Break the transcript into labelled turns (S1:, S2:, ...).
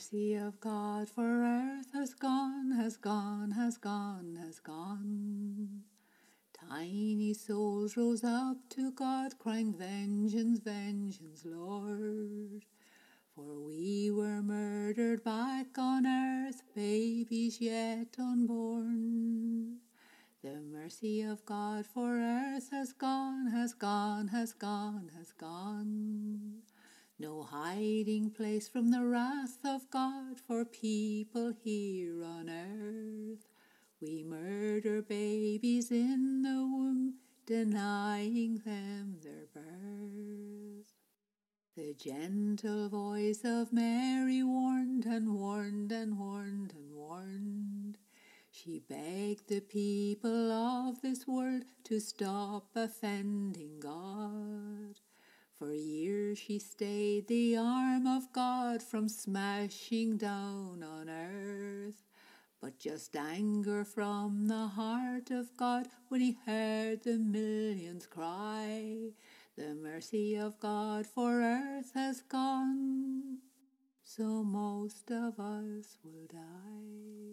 S1: mercy of God for earth has gone, has gone, has gone, has gone. Tiny souls rose up to God, crying, Vengeance, vengeance, Lord. For we were murdered back on earth, babies yet unborn. The mercy of God for earth has gone, has gone, has gone, has gone. Hiding place from the wrath of God for people here on earth. We murder babies in the womb, denying them their birth. The gentle voice of Mary warned and warned and warned and warned. She begged the people of this world to stop offending God. She stayed the arm of God from smashing down on earth. But just anger from the heart of God when he heard the millions cry, The mercy of God for earth has gone, so most of us will die.